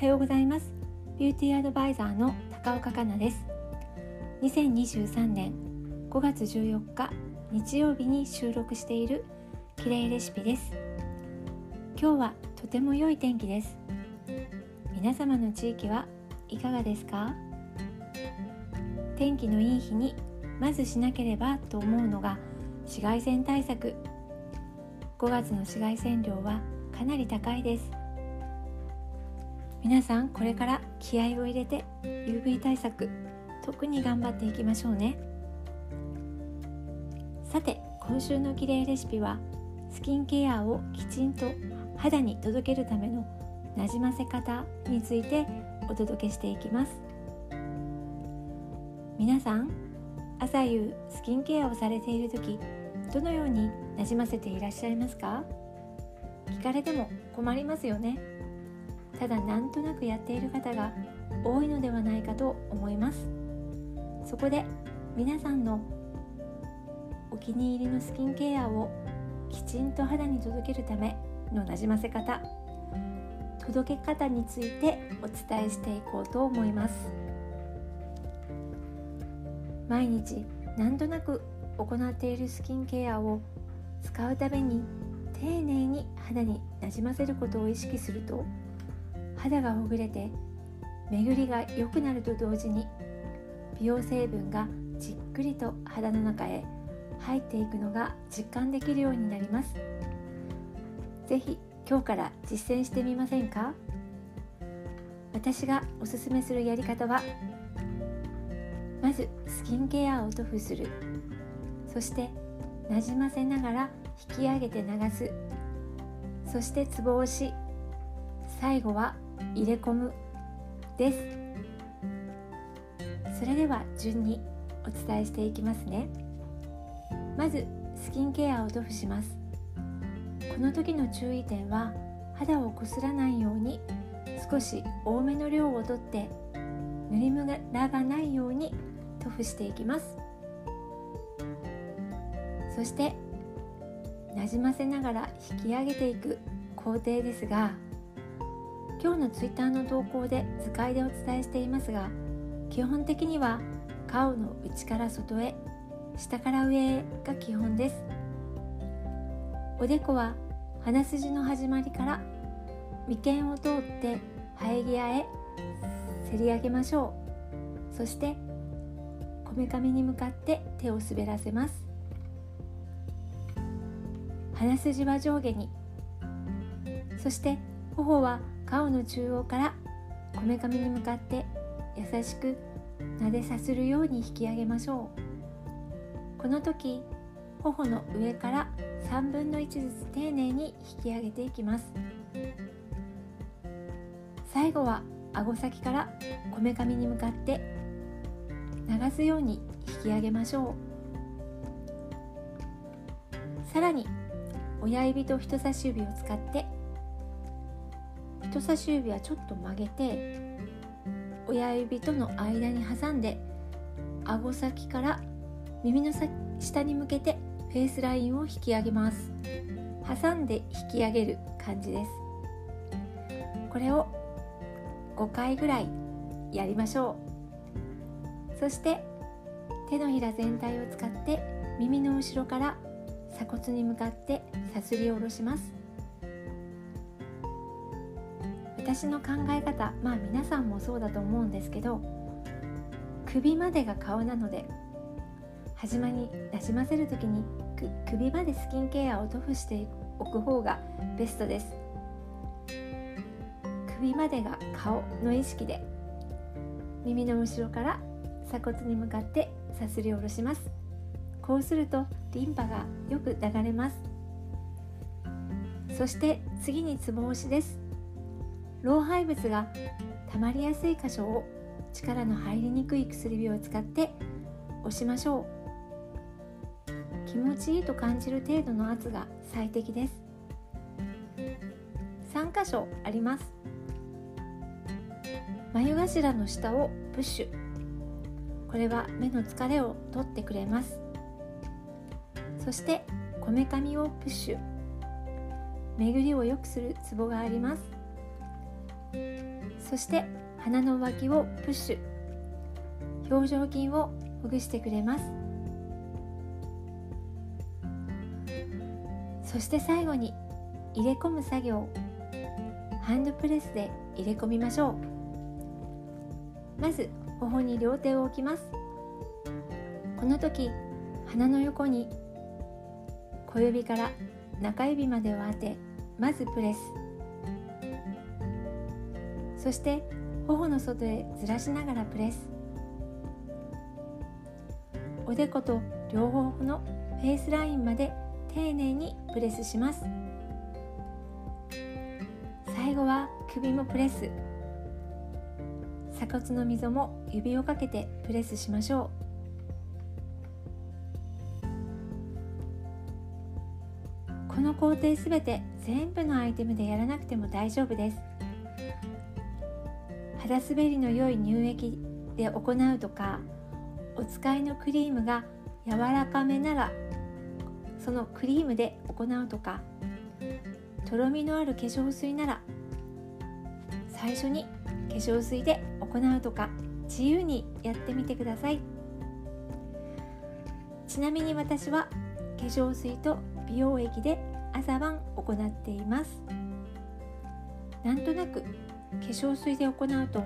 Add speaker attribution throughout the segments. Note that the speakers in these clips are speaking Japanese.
Speaker 1: はようございます。ビューティーアドバイザーの高岡香奈です。2023年5月14日日曜日に収録しているきれいレシピです。今日はとても良い天気です。皆様の地域はいかがですか？天気のいい日にまずしなければと思うのが紫外線対策。5月の紫外線量はかなり高いです。皆さんこれから気合を入れて UV 対策特に頑張っていきましょうね。さて今週のきれいレシピはスキンケアをきちんと肌に届けるためのなじませ方についてお届けしていきます。皆さん朝夕スキンケアをされている時どのようになじませていらっしゃいますか？聞かれても困りますよね。ただなんとなくやっている方が多いのではないかと思います。そこで皆さんのお気に入りのスキンケアをきちんと肌に届けるためのなじませ方届け方についてお伝えしていこうと思います。毎日何となく行っているスキンケアを使うために丁寧に肌になじませることを意識すると肌がほぐれて巡りが良くなると同時に美容成分がじっくりと肌の中へ入っていくのが実感できるようになります。是非今日から実践してみませんか？私がおすすめするやり方はまずスキンケアを塗布する。そしてなじませながら引き上げて流す。そしてつぼ押し。最後は入れ込む。です。それでは順にお伝えしていきますね。まずスキンケアを塗布します。この時の注意点は肌をこすらないように少し多めの量をとって塗りムラがないように塗布していきます。そしてなじませながら引き上げていく工程ですが今日の Twitter の投稿で図解でお伝えしていますが基本的には顔の内から外へ下から上へが基本です。おでこは鼻筋の始まりから眉間を通って生え際へせり上げましょう。そしてこめかみに向かって手を滑らせます。鼻筋は上下に。そして頬は顔の中央からこめかみに向かって優しく撫でさするように引き上げましょう。この時頬の上から3分の1ずつ丁寧に引き上げていきます。最後は顎先からこめかみに向かって流すように引き上げましょう。さらに親指と人差し指を使って人差し指はちょっと曲げて親指との間に挟んで顎先から耳の下に向けてフェイスラインを引き上げます。挟んで引き上げる感じです。これを5回ぐらいやりましょう。そして手のひら全体を使って耳の後ろから鎖骨に向かってさすり下ろします。私の考え方まあ皆さんもそうだと思うんですけど首までが顔なので始まりなじませる時に首までスキンケアを塗布しておく方がベストです。首までが顔の意識で耳の後ろから鎖骨に向かってさすり下ろします。こうするとリンパがよく流れます。そして次につぼ押しです。老廃物が溜まりやすい箇所を力の入りにくい薬指を使って押しましょう。気持ちいいと感じる程度の圧が最適です。3箇所あります。眉頭の下をプッシュ。これは目の疲れを取ってくれます。そしてこめかみをプッシュ。巡りを良くするツボがあります。そして鼻の脇をプッシュ。表情筋をほぐしてくれます。そして最後に入れ込む作業。ハンドプレスで入れ込みましょう。まず頬に両手を置きます。この時鼻の横に小指から中指までを当てまずプレス。そして頬の外へずらしながらプレス。おでこと両方のフェイスラインまで丁寧にプレスします。最後は首もプレス。鎖骨の溝も指をかけてプレスしましょう。この工程すべて全部のアイテムでやらなくても大丈夫です。肌滑りの良い乳液で行うとかお使いのクリームが柔らかめならそのクリームで行うとかとろみのある化粧水なら最初に化粧水で行うとか自由にやってみてください。ちなみに私は化粧水と美容液で朝晩行っています。なんとなく化粧水で行うと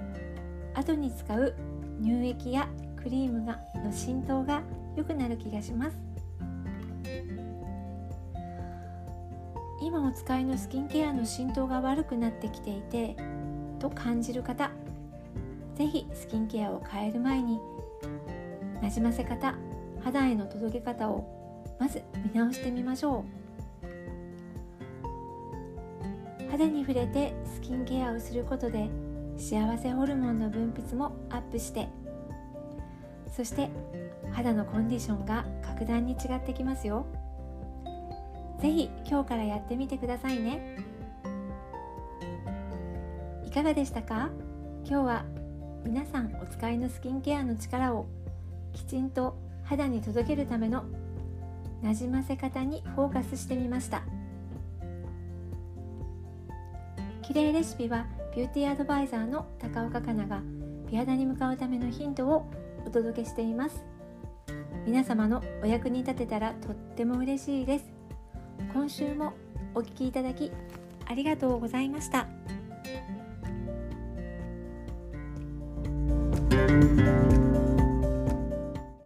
Speaker 1: 後に使う乳液やクリームがの浸透が良くなる気がします。今お使いのスキンケアの浸透が悪くなってきていてと感じる方是非スキンケアを変える前になじませ方肌への届け方をまず見直してみましょう。肌に触れてスキンケアをすることで幸せホルモンの分泌もアップしてそして肌のコンディションが格段に違ってきますよ。是非今日からやってみてくださいね。いかがでしたか？今日は皆さんお使いのスキンケアの力をきちんと肌に届けるためのなじませ方にフォーカスしてみました。綺麗レシピはビューティーアドバイザーの高岡かなが美肌に向かうためのヒントをお届けしています。皆様のお役に立てたらとっても嬉しいです。今週もお聴きいただきありがとうございました。